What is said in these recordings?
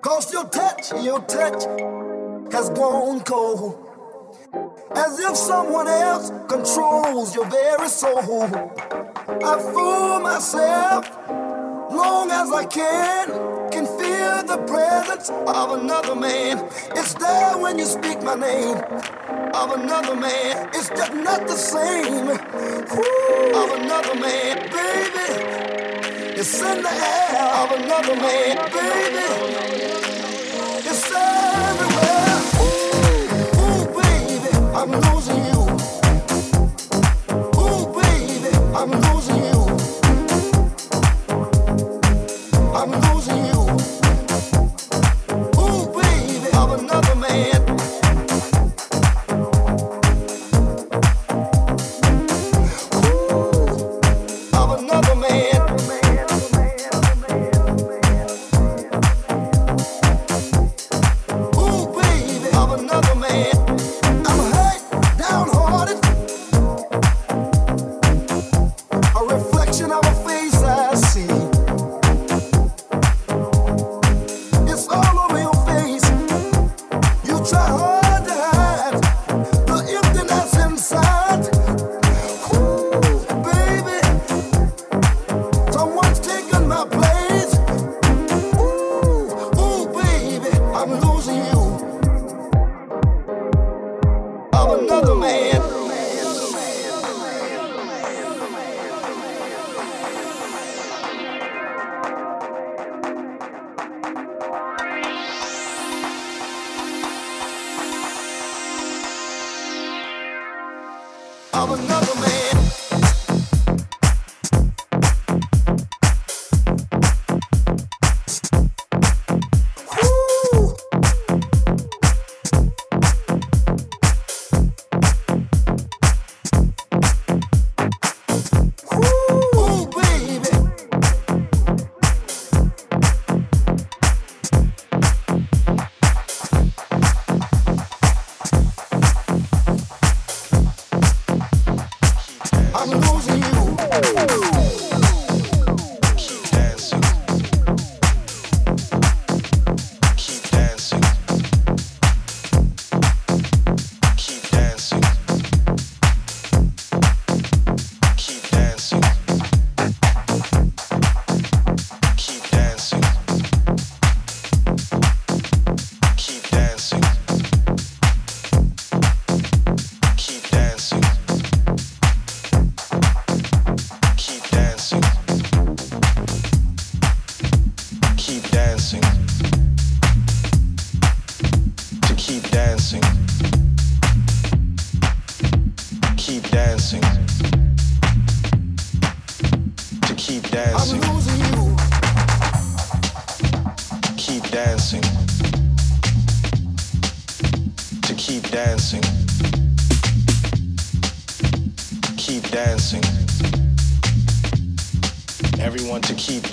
Cause your touch, your touch has gone cold. As if someone else controls your very soul. I fool myself long as I can, can feel the presence of another man. It's there when you speak my name of another man. It's just not the same Ooh. of another man, baby. It's in the air of another man, baby. I'm losing.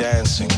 dancing.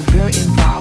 girl involved.